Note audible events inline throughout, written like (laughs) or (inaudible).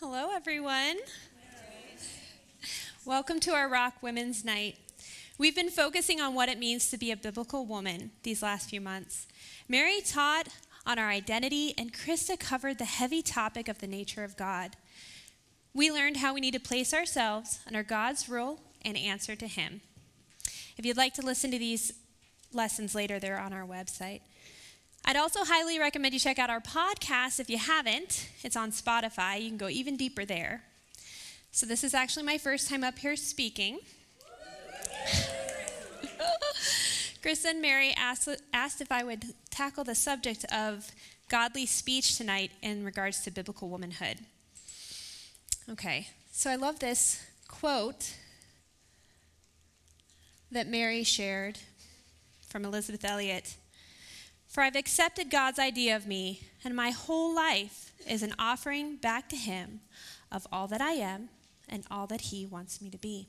Hello, everyone. Welcome to our Rock Women's Night. We've been focusing on what it means to be a biblical woman these last few months. Mary taught on our identity, and Krista covered the heavy topic of the nature of God. We learned how we need to place ourselves under God's rule and answer to Him. If you'd like to listen to these lessons later, they're on our website. I'd also highly recommend you check out our podcast if you haven't. It's on Spotify. You can go even deeper there. So, this is actually my first time up here speaking. (laughs) Chris and Mary asked, asked if I would tackle the subject of godly speech tonight in regards to biblical womanhood. Okay, so I love this quote that Mary shared from Elisabeth Elliot. For I've accepted God's idea of me, and my whole life is an offering back to Him of all that I am and all that He wants me to be.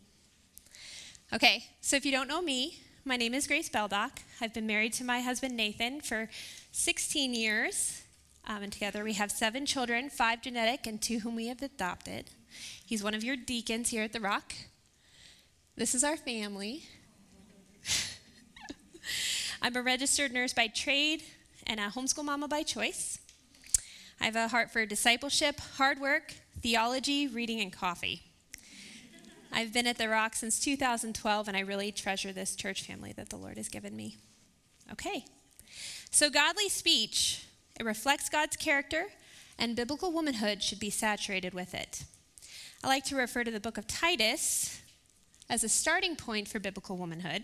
Okay, so if you don't know me, my name is Grace Beldock. I've been married to my husband Nathan for 16 years, um, and together we have seven children, five genetic, and two whom we have adopted. He's one of your deacons here at the Rock. This is our family. I'm a registered nurse by trade and a homeschool mama by choice. I have a heart for discipleship, hard work, theology, reading, and coffee. I've been at the Rock since 2012, and I really treasure this church family that the Lord has given me. Okay, so godly speech, it reflects God's character, and biblical womanhood should be saturated with it. I like to refer to the book of Titus as a starting point for biblical womanhood.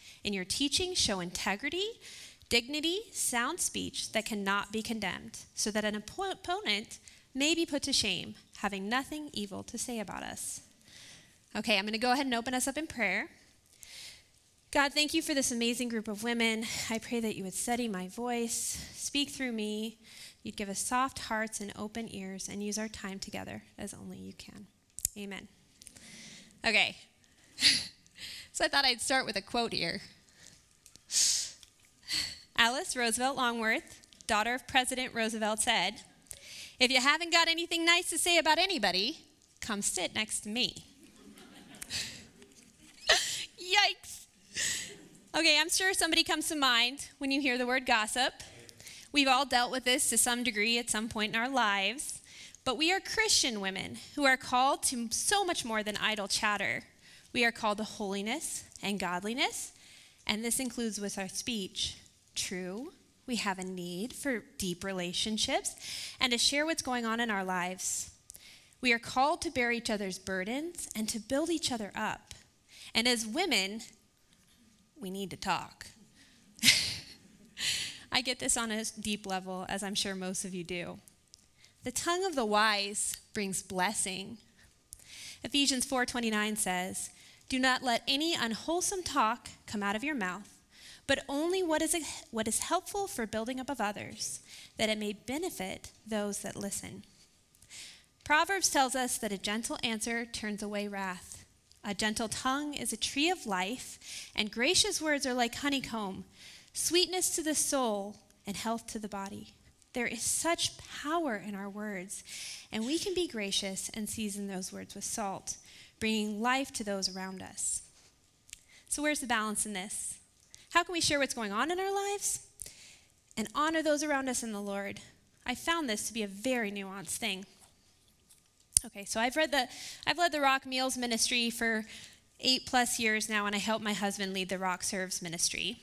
in your teaching, show integrity, dignity, sound speech that cannot be condemned, so that an opponent may be put to shame, having nothing evil to say about us. Okay, I'm going to go ahead and open us up in prayer. God, thank you for this amazing group of women. I pray that you would steady my voice, speak through me. You'd give us soft hearts and open ears and use our time together as only you can. Amen. Okay. (laughs) So I thought I'd start with a quote here. Alice Roosevelt Longworth, daughter of President Roosevelt, said, If you haven't got anything nice to say about anybody, come sit next to me. (laughs) Yikes. Okay, I'm sure somebody comes to mind when you hear the word gossip. We've all dealt with this to some degree at some point in our lives, but we are Christian women who are called to so much more than idle chatter. We are called to holiness and godliness, and this includes with our speech. True, we have a need for deep relationships and to share what's going on in our lives. We are called to bear each other's burdens and to build each other up. And as women, we need to talk. (laughs) I get this on a deep level, as I'm sure most of you do. The tongue of the wise brings blessing. Ephesians 4:29 says, do not let any unwholesome talk come out of your mouth, but only what is, what is helpful for building up of others, that it may benefit those that listen. Proverbs tells us that a gentle answer turns away wrath. A gentle tongue is a tree of life, and gracious words are like honeycomb, sweetness to the soul and health to the body. There is such power in our words, and we can be gracious and season those words with salt bringing life to those around us. So, where's the balance in this? How can we share what's going on in our lives and honor those around us in the Lord? I found this to be a very nuanced thing. Okay, so I've read the I've led the Rock Meals ministry for eight plus years now, and I help my husband lead the Rock Serves ministry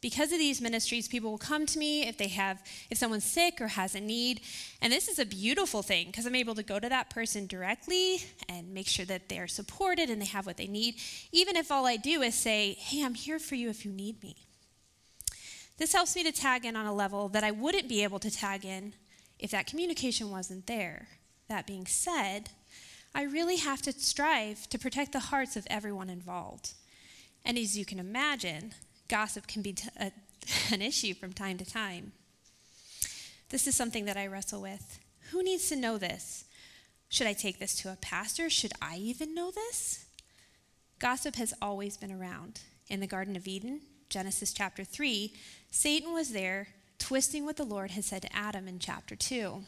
because of these ministries people will come to me if they have if someone's sick or has a need. And this is a beautiful thing because i'm able to go to that person directly and make sure that they're supported and they have what they need even if all i do is say hey i'm here for you if you need me. This helps me to tag in on a level that i wouldn't be able to tag in if that communication wasn't there. That being said, I really have to strive to protect the hearts of everyone involved. And as you can imagine, gossip can be t- a, (laughs) an issue from time to time. This is something that I wrestle with. Who needs to know this? Should I take this to a pastor? Should I even know this? Gossip has always been around. In the Garden of Eden, Genesis chapter 3, Satan was there twisting what the Lord had said to Adam in chapter 2.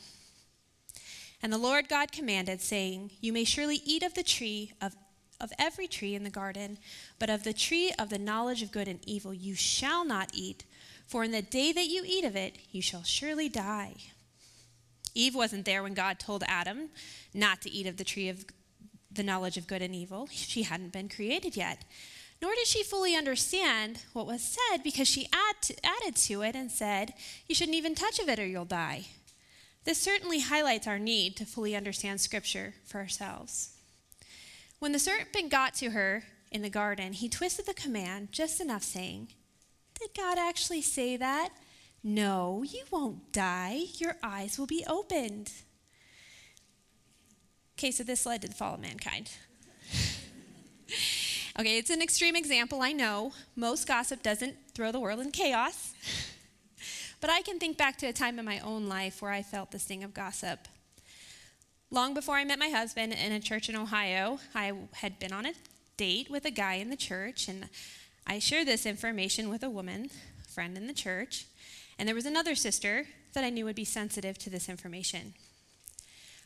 And the Lord God commanded, saying, You may surely eat of the tree of, of every tree in the garden, but of the tree of the knowledge of good and evil you shall not eat, for in the day that you eat of it, you shall surely die. Eve wasn't there when God told Adam not to eat of the tree of the knowledge of good and evil. She hadn't been created yet. Nor did she fully understand what was said because she add to, added to it and said, You shouldn't even touch of it or you'll die. This certainly highlights our need to fully understand Scripture for ourselves. When the serpent got to her in the garden, he twisted the command just enough, saying, Did God actually say that? No, you won't die. Your eyes will be opened. Okay, so this led to the fall of mankind. (laughs) okay, it's an extreme example, I know. Most gossip doesn't throw the world in chaos. (laughs) But I can think back to a time in my own life where I felt the sting of gossip. Long before I met my husband in a church in Ohio, I had been on a date with a guy in the church, and I shared this information with a woman, a friend in the church, and there was another sister that I knew would be sensitive to this information.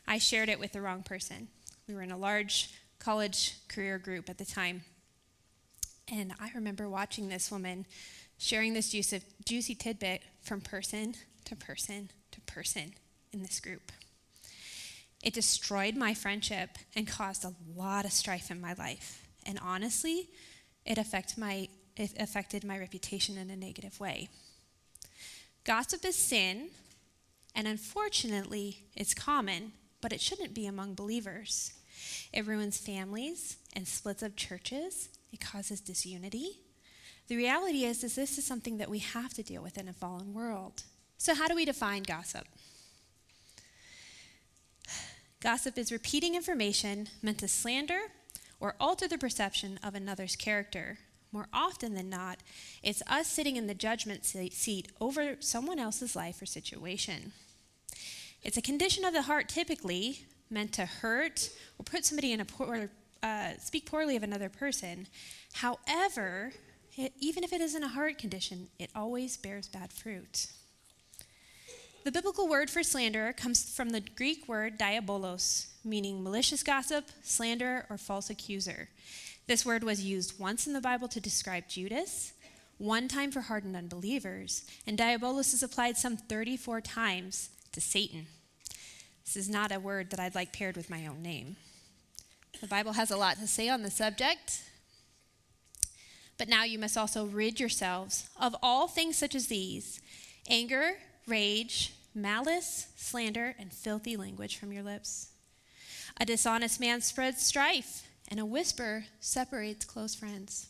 I shared it with the wrong person. We were in a large college career group at the time. And I remember watching this woman sharing this juicy tidbit from person to person to person in this group. It destroyed my friendship and caused a lot of strife in my life. And honestly, it, affect my, it affected my reputation in a negative way. Gossip is sin, and unfortunately, it's common, but it shouldn't be among believers. It ruins families and splits up churches. It causes disunity. The reality is, is this is something that we have to deal with in a fallen world. So, how do we define gossip? Gossip is repeating information meant to slander or alter the perception of another's character. More often than not, it's us sitting in the judgment seat over someone else's life or situation. It's a condition of the heart typically meant to hurt or put somebody in a poor, uh, speak poorly of another person. However, it, even if it isn't a heart condition, it always bears bad fruit. The biblical word for slander comes from the Greek word diabolos, meaning malicious gossip, slander, or false accuser. This word was used once in the Bible to describe Judas, one time for hardened unbelievers, and diabolos is applied some 34 times to Satan. This is not a word that I'd like paired with my own name. The Bible has a lot to say on the subject, but now you must also rid yourselves of all things such as these anger, rage, malice, slander, and filthy language from your lips. A dishonest man spreads strife, and a whisper separates close friends.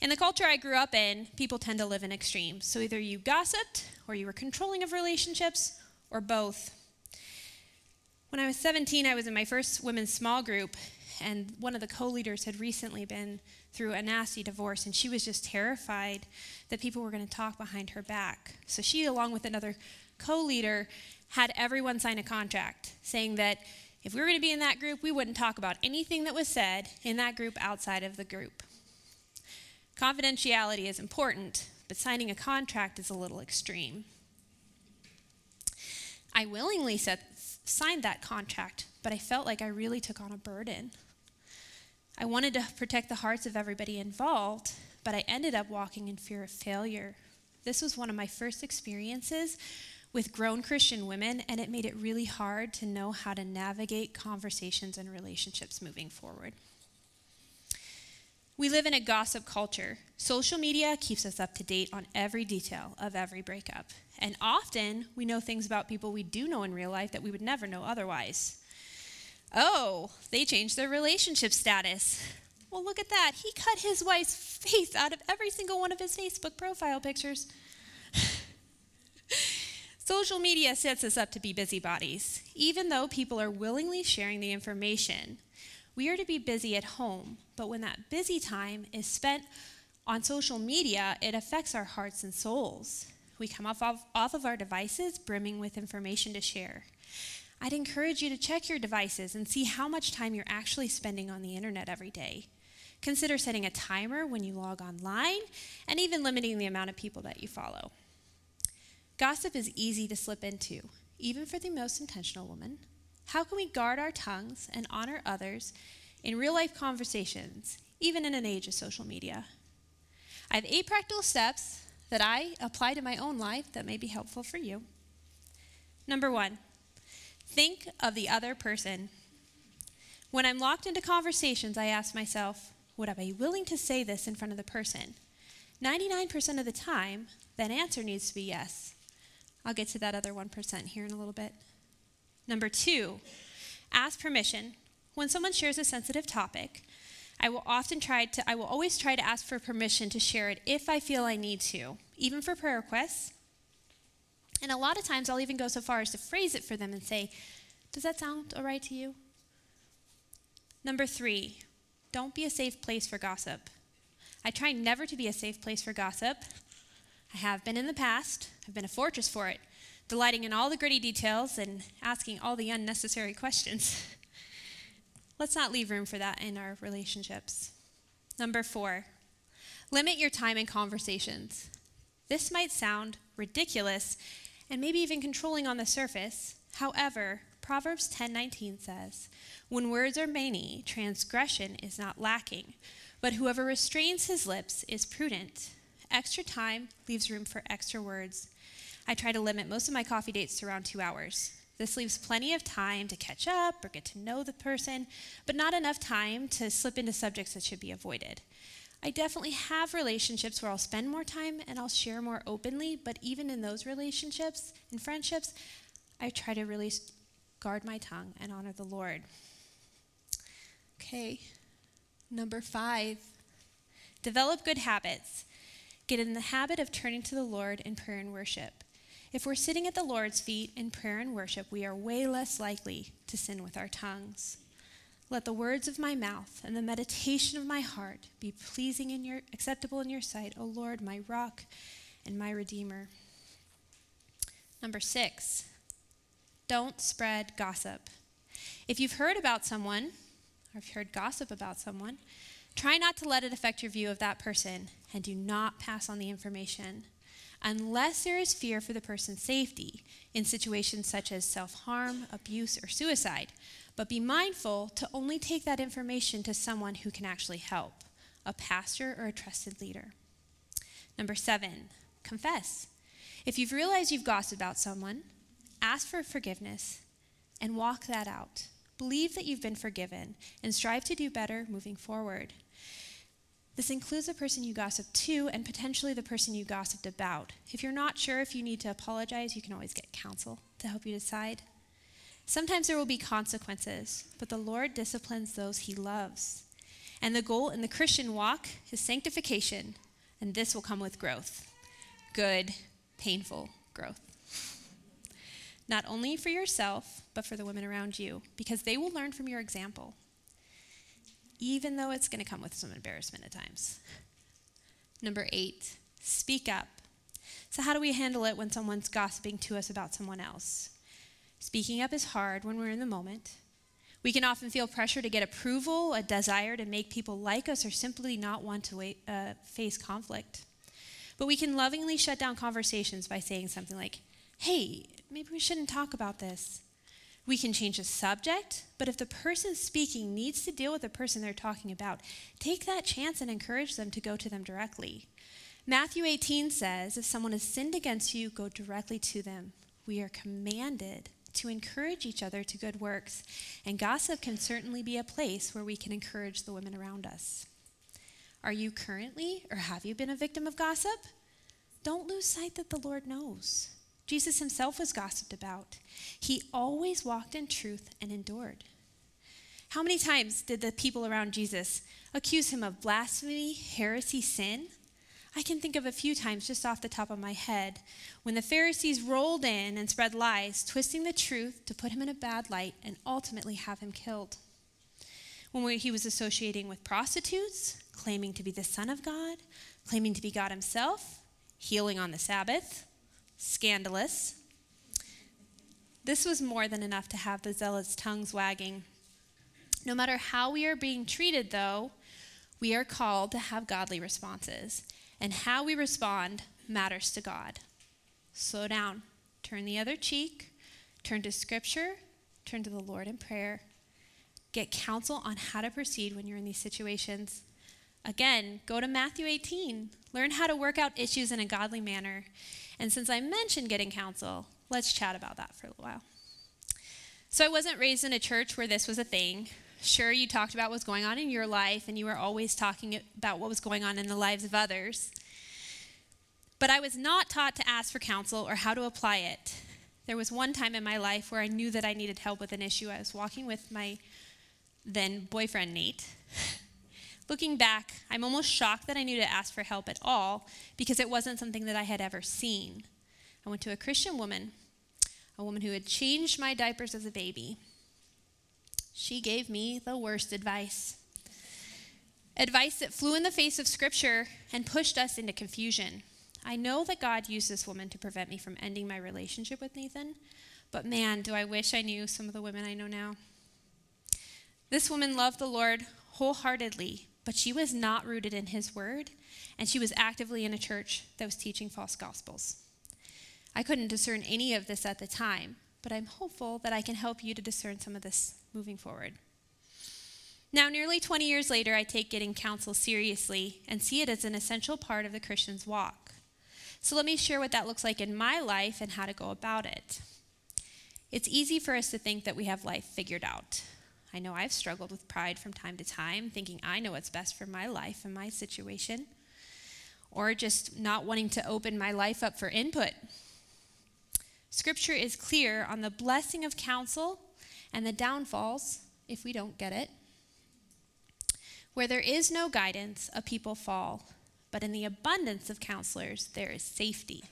In the culture I grew up in, people tend to live in extremes. So either you gossiped, or you were controlling of relationships, or both. When I was 17, I was in my first women's small group, and one of the co leaders had recently been through a nasty divorce, and she was just terrified that people were going to talk behind her back. So she, along with another co leader, had everyone sign a contract saying that if we were going to be in that group, we wouldn't talk about anything that was said in that group outside of the group. Confidentiality is important, but signing a contract is a little extreme. I willingly set, signed that contract, but I felt like I really took on a burden. I wanted to protect the hearts of everybody involved, but I ended up walking in fear of failure. This was one of my first experiences with grown Christian women, and it made it really hard to know how to navigate conversations and relationships moving forward. We live in a gossip culture. Social media keeps us up to date on every detail of every breakup. And often we know things about people we do know in real life that we would never know otherwise. Oh, they changed their relationship status. Well, look at that. He cut his wife's face out of every single one of his Facebook profile pictures. (laughs) Social media sets us up to be busybodies. Even though people are willingly sharing the information, we are to be busy at home, but when that busy time is spent on social media, it affects our hearts and souls. We come off, off, off of our devices brimming with information to share. I'd encourage you to check your devices and see how much time you're actually spending on the internet every day. Consider setting a timer when you log online and even limiting the amount of people that you follow. Gossip is easy to slip into, even for the most intentional woman. How can we guard our tongues and honor others in real life conversations, even in an age of social media? I have eight practical steps that I apply to my own life that may be helpful for you. Number one, think of the other person. When I'm locked into conversations, I ask myself, would I be willing to say this in front of the person? 99% of the time, that answer needs to be yes. I'll get to that other 1% here in a little bit. Number two, ask permission. When someone shares a sensitive topic, I will often try to, I will always try to ask for permission to share it if I feel I need to, even for prayer requests. And a lot of times I'll even go so far as to phrase it for them and say, Does that sound all right to you? Number three, don't be a safe place for gossip. I try never to be a safe place for gossip. I have been in the past, I've been a fortress for it, delighting in all the gritty details and asking all the unnecessary questions. (laughs) Let's not leave room for that in our relationships. Number four, limit your time in conversations. This might sound ridiculous and maybe even controlling on the surface. However, Proverbs 10:19 says, "When words are many, transgression is not lacking, but whoever restrains his lips is prudent." Extra time leaves room for extra words. I try to limit most of my coffee dates to around two hours. This leaves plenty of time to catch up or get to know the person, but not enough time to slip into subjects that should be avoided. I definitely have relationships where I'll spend more time and I'll share more openly, but even in those relationships and friendships, I try to really guard my tongue and honor the Lord. Okay, number five, develop good habits. Get in the habit of turning to the Lord in prayer and worship. If we're sitting at the Lord's feet in prayer and worship, we are way less likely to sin with our tongues. Let the words of my mouth and the meditation of my heart be pleasing in your acceptable in your sight, O Lord, my rock and my redeemer. Number 6. Don't spread gossip. If you've heard about someone, or if you've heard gossip about someone, try not to let it affect your view of that person and do not pass on the information unless there is fear for the person's safety in situations such as self harm, abuse, or suicide. But be mindful to only take that information to someone who can actually help a pastor or a trusted leader. Number seven, confess. If you've realized you've gossiped about someone, ask for forgiveness and walk that out. Believe that you've been forgiven and strive to do better moving forward. This includes the person you gossiped to and potentially the person you gossiped about. If you're not sure if you need to apologize, you can always get counsel to help you decide. Sometimes there will be consequences, but the Lord disciplines those he loves. And the goal in the Christian walk is sanctification, and this will come with growth good, painful growth. Not only for yourself, but for the women around you, because they will learn from your example even though it's going to come with some embarrassment at times. Number eight, speak up. So, how do we handle it when someone's gossiping to us about someone else? Speaking up is hard when we're in the moment. We can often feel pressure to get approval, a desire to make people like us, or simply not want to wait, uh, face conflict. But we can lovingly shut down conversations by saying something like, hey, maybe we shouldn't talk about this. We can change the subject, but if the person speaking needs to deal with the person they're talking about, take that chance and encourage them to go to them directly. Matthew 18 says, If someone has sinned against you, go directly to them. We are commanded to encourage each other to good works, and gossip can certainly be a place where we can encourage the women around us. Are you currently or have you been a victim of gossip? Don't lose sight that the Lord knows. Jesus himself was gossiped about. He always walked in truth and endured. How many times did the people around Jesus accuse him of blasphemy, heresy, sin? I can think of a few times just off the top of my head when the Pharisees rolled in and spread lies, twisting the truth to put him in a bad light and ultimately have him killed. When he was associating with prostitutes, claiming to be the Son of God, claiming to be God himself, healing on the Sabbath, scandalous. This was more than enough to have the zealots' tongues wagging. No matter how we are being treated, though, we are called to have godly responses and how we respond matters to God. Slow down, turn the other cheek, turn to Scripture, turn to the Lord in prayer. Get counsel on how to proceed when you're in these situations. Again, go to Matthew 18. Learn how to work out issues in a godly manner. And since I mentioned getting counsel, let's chat about that for a while. So, I wasn't raised in a church where this was a thing. Sure, you talked about what's going on in your life, and you were always talking about what was going on in the lives of others. But I was not taught to ask for counsel or how to apply it. There was one time in my life where I knew that I needed help with an issue. I was walking with my then boyfriend, Nate. (laughs) Looking back, I'm almost shocked that I knew to ask for help at all because it wasn't something that I had ever seen. I went to a Christian woman, a woman who had changed my diapers as a baby. She gave me the worst advice. Advice that flew in the face of Scripture and pushed us into confusion. I know that God used this woman to prevent me from ending my relationship with Nathan, but man, do I wish I knew some of the women I know now. This woman loved the Lord wholeheartedly, but she was not rooted in his word, and she was actively in a church that was teaching false gospels. I couldn't discern any of this at the time, but I'm hopeful that I can help you to discern some of this moving forward. Now, nearly 20 years later, I take getting counsel seriously and see it as an essential part of the Christian's walk. So, let me share what that looks like in my life and how to go about it. It's easy for us to think that we have life figured out. I know I've struggled with pride from time to time, thinking I know what's best for my life and my situation, or just not wanting to open my life up for input Scripture is clear on the blessing of counsel and the downfalls if we don't get it. Where there is no guidance, a people fall, but in the abundance of counselors, there is safety.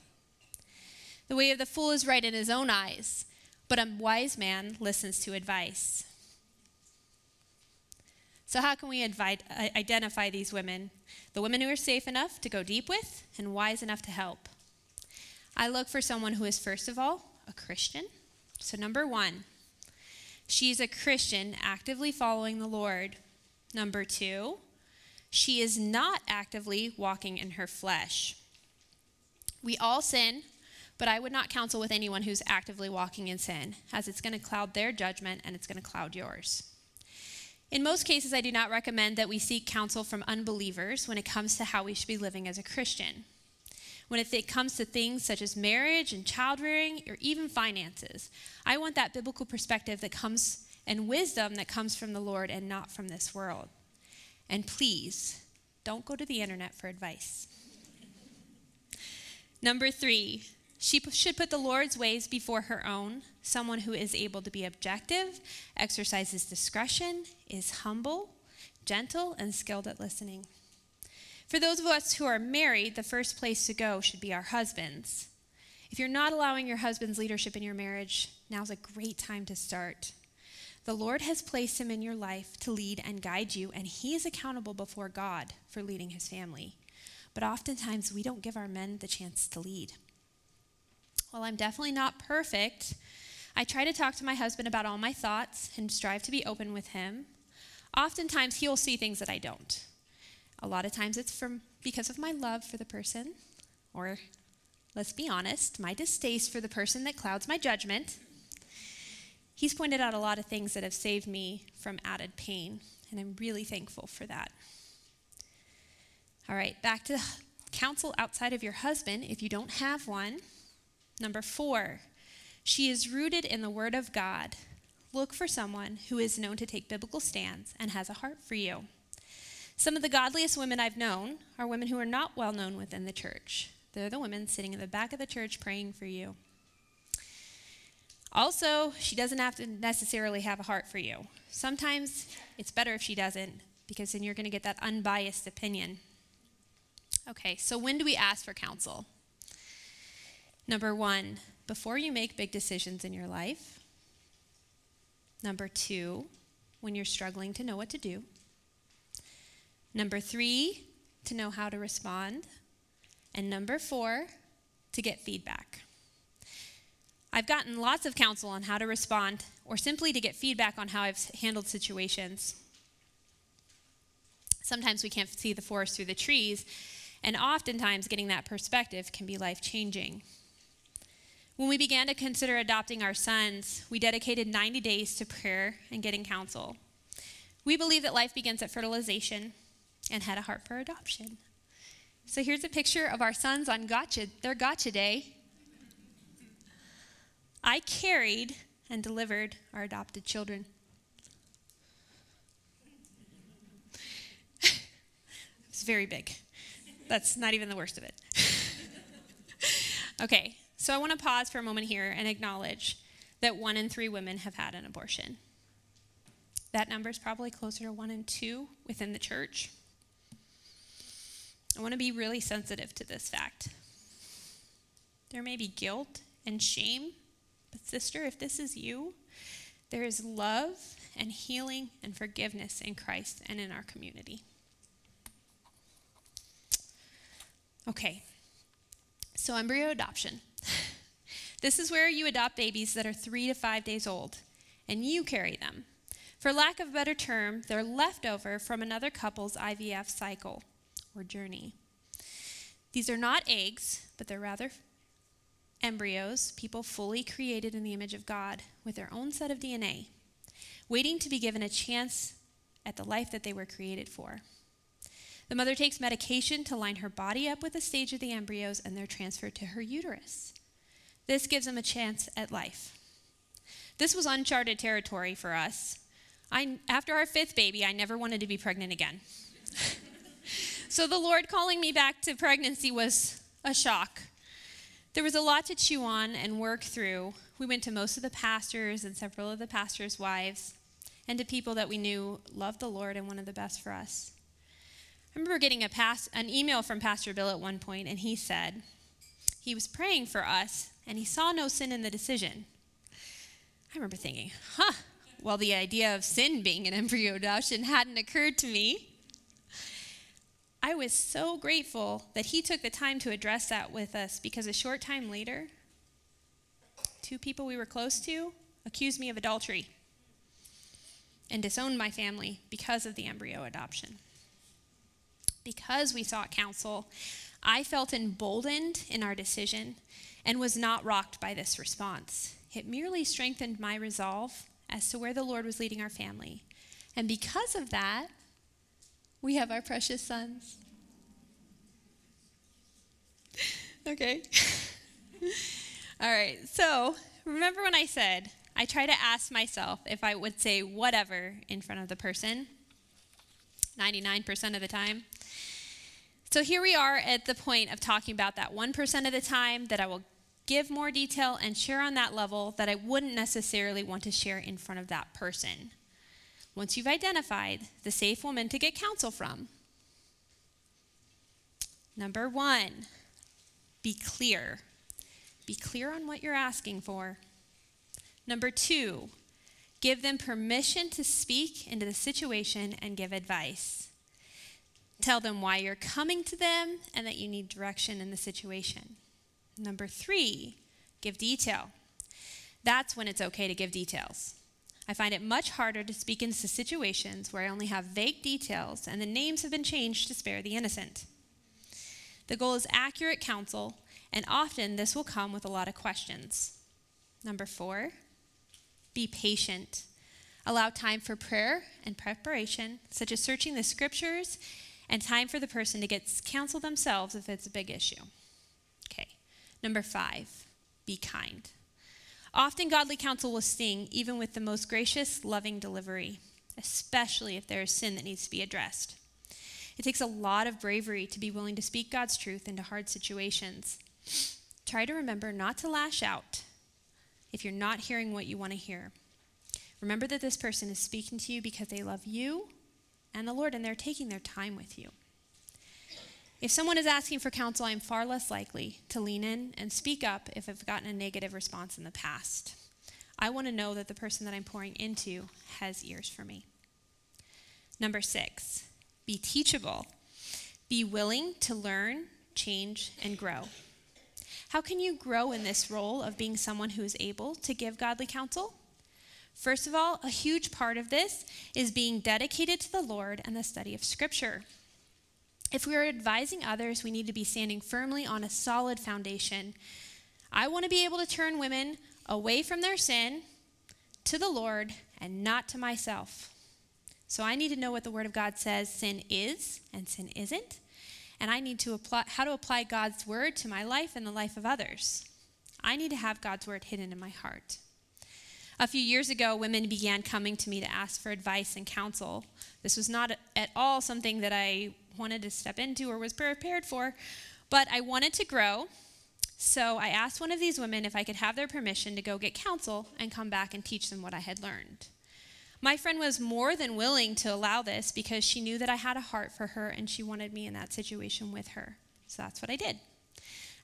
The way of the fool is right in his own eyes, but a wise man listens to advice. So, how can we identify these women? The women who are safe enough to go deep with and wise enough to help. I look for someone who is, first of all, a Christian. So, number one, she's a Christian actively following the Lord. Number two, she is not actively walking in her flesh. We all sin, but I would not counsel with anyone who's actively walking in sin, as it's going to cloud their judgment and it's going to cloud yours. In most cases, I do not recommend that we seek counsel from unbelievers when it comes to how we should be living as a Christian when it comes to things such as marriage and child rearing or even finances. I want that biblical perspective that comes and wisdom that comes from the Lord and not from this world. And please, don't go to the internet for advice. Number three, she should put the Lord's ways before her own, someone who is able to be objective, exercises discretion, is humble, gentle, and skilled at listening. For those of us who are married, the first place to go should be our husbands. If you're not allowing your husband's leadership in your marriage, now's a great time to start. The Lord has placed him in your life to lead and guide you, and he is accountable before God for leading his family. But oftentimes, we don't give our men the chance to lead. While I'm definitely not perfect, I try to talk to my husband about all my thoughts and strive to be open with him. Oftentimes, he'll see things that I don't. A lot of times it's from because of my love for the person, or let's be honest, my distaste for the person that clouds my judgment. He's pointed out a lot of things that have saved me from added pain, and I'm really thankful for that. All right, back to counsel outside of your husband if you don't have one. Number four, she is rooted in the Word of God. Look for someone who is known to take biblical stands and has a heart for you. Some of the godliest women I've known are women who are not well known within the church. They're the women sitting in the back of the church praying for you. Also, she doesn't have to necessarily have a heart for you. Sometimes it's better if she doesn't, because then you're going to get that unbiased opinion. Okay, so when do we ask for counsel? Number one, before you make big decisions in your life. Number two, when you're struggling to know what to do. Number three, to know how to respond. And number four, to get feedback. I've gotten lots of counsel on how to respond or simply to get feedback on how I've handled situations. Sometimes we can't see the forest through the trees, and oftentimes getting that perspective can be life changing. When we began to consider adopting our sons, we dedicated 90 days to prayer and getting counsel. We believe that life begins at fertilization and had a heart for adoption. So here's a picture of our sons on gotcha, their gotcha day. I carried and delivered our adopted children. (laughs) it's very big. That's not even the worst of it. (laughs) okay, so I want to pause for a moment here and acknowledge that one in three women have had an abortion. That number is probably closer to one in two within the church. I want to be really sensitive to this fact. There may be guilt and shame, but, sister, if this is you, there is love and healing and forgiveness in Christ and in our community. Okay, so embryo adoption. (laughs) this is where you adopt babies that are three to five days old, and you carry them. For lack of a better term, they're leftover from another couple's IVF cycle or journey. These are not eggs, but they're rather embryos, people fully created in the image of God with their own set of DNA, waiting to be given a chance at the life that they were created for. The mother takes medication to line her body up with the stage of the embryos, and they're transferred to her uterus. This gives them a chance at life. This was uncharted territory for us. I, after our fifth baby, I never wanted to be pregnant again. (laughs) so the Lord calling me back to pregnancy was a shock. There was a lot to chew on and work through. We went to most of the pastors and several of the pastors' wives, and to people that we knew loved the Lord and wanted the best for us. I remember getting a an email from Pastor Bill at one point, and he said he was praying for us, and he saw no sin in the decision. I remember thinking, huh, well, the idea of sin being an embryo adoption hadn't occurred to me. I was so grateful that he took the time to address that with us because a short time later, two people we were close to accused me of adultery and disowned my family because of the embryo adoption. Because we sought counsel, I felt emboldened in our decision and was not rocked by this response. It merely strengthened my resolve as to where the Lord was leading our family. And because of that, we have our precious sons. (laughs) okay. (laughs) All right. So, remember when I said I try to ask myself if I would say whatever in front of the person 99% of the time? So, here we are at the point of talking about that 1% of the time that I will give more detail and share on that level that I wouldn't necessarily want to share in front of that person once you've identified the safe woman to get counsel from. Number one, be clear. Be clear on what you're asking for. Number two, give them permission to speak into the situation and give advice. Tell them why you're coming to them and that you need direction in the situation. Number three, give detail. That's when it's okay to give details. I find it much harder to speak into situations where I only have vague details and the names have been changed to spare the innocent. The goal is accurate counsel, and often this will come with a lot of questions. Number four, be patient. Allow time for prayer and preparation, such as searching the scriptures, and time for the person to get counsel themselves if it's a big issue. Okay. Number five, be kind. Often, godly counsel will sting even with the most gracious, loving delivery, especially if there is sin that needs to be addressed. It takes a lot of bravery to be willing to speak God's truth into hard situations. Try to remember not to lash out if you're not hearing what you want to hear. Remember that this person is speaking to you because they love you and the Lord, and they're taking their time with you. If someone is asking for counsel, I'm far less likely to lean in and speak up if I've gotten a negative response in the past. I want to know that the person that I'm pouring into has ears for me. Number six, be teachable. Be willing to learn, change, and grow. How can you grow in this role of being someone who is able to give godly counsel? First of all, a huge part of this is being dedicated to the Lord and the study of Scripture. If we are advising others, we need to be standing firmly on a solid foundation. I want to be able to turn women away from their sin to the Lord and not to myself. So I need to know what the Word of God says sin is and sin isn't. And I need to apply how to apply God's Word to my life and the life of others. I need to have God's Word hidden in my heart. A few years ago, women began coming to me to ask for advice and counsel. This was not at all something that I wanted to step into or was prepared for, but I wanted to grow. So I asked one of these women if I could have their permission to go get counsel and come back and teach them what I had learned. My friend was more than willing to allow this because she knew that I had a heart for her and she wanted me in that situation with her. So that's what I did.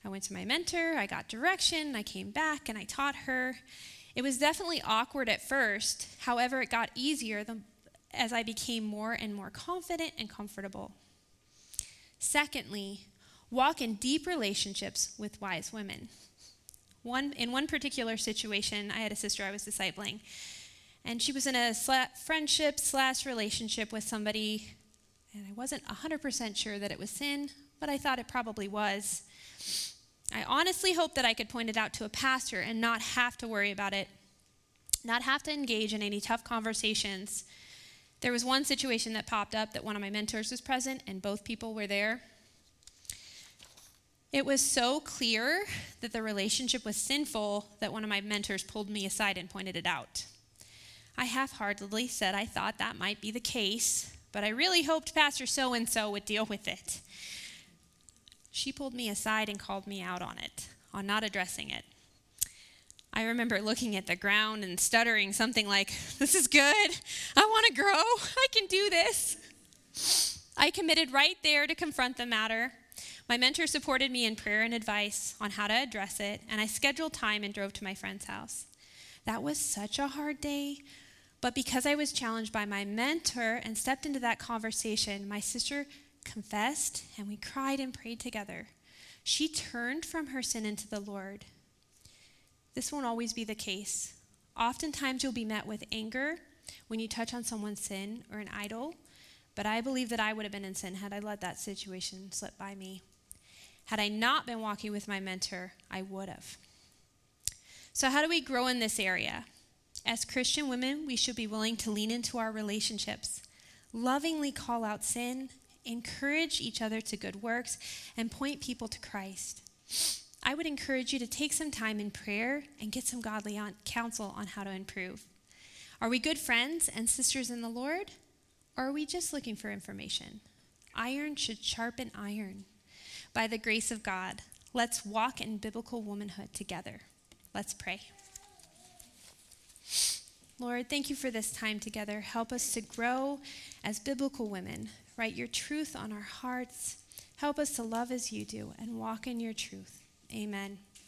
I went to my mentor, I got direction, I came back and I taught her. It was definitely awkward at first. However, it got easier as I became more and more confident and comfortable. Secondly, walk in deep relationships with wise women. One, in one particular situation, I had a sister I was discipling, and she was in a sla- friendship slash relationship with somebody, and I wasn't 100% sure that it was sin, but I thought it probably was. I honestly hope that I could point it out to a pastor and not have to worry about it, not have to engage in any tough conversations there was one situation that popped up that one of my mentors was present and both people were there. It was so clear that the relationship was sinful that one of my mentors pulled me aside and pointed it out. I half heartedly said I thought that might be the case, but I really hoped Pastor so and so would deal with it. She pulled me aside and called me out on it, on not addressing it. I remember looking at the ground and stuttering something like, This is good. I want to grow. I can do this. I committed right there to confront the matter. My mentor supported me in prayer and advice on how to address it, and I scheduled time and drove to my friend's house. That was such a hard day, but because I was challenged by my mentor and stepped into that conversation, my sister confessed and we cried and prayed together. She turned from her sin into the Lord. This won't always be the case. Oftentimes, you'll be met with anger when you touch on someone's sin or an idol, but I believe that I would have been in sin had I let that situation slip by me. Had I not been walking with my mentor, I would have. So, how do we grow in this area? As Christian women, we should be willing to lean into our relationships, lovingly call out sin, encourage each other to good works, and point people to Christ. I would encourage you to take some time in prayer and get some godly on, counsel on how to improve. Are we good friends and sisters in the Lord? Or are we just looking for information? Iron should sharpen iron. By the grace of God, let's walk in biblical womanhood together. Let's pray. Lord, thank you for this time together. Help us to grow as biblical women. Write your truth on our hearts. Help us to love as you do and walk in your truth. Amen.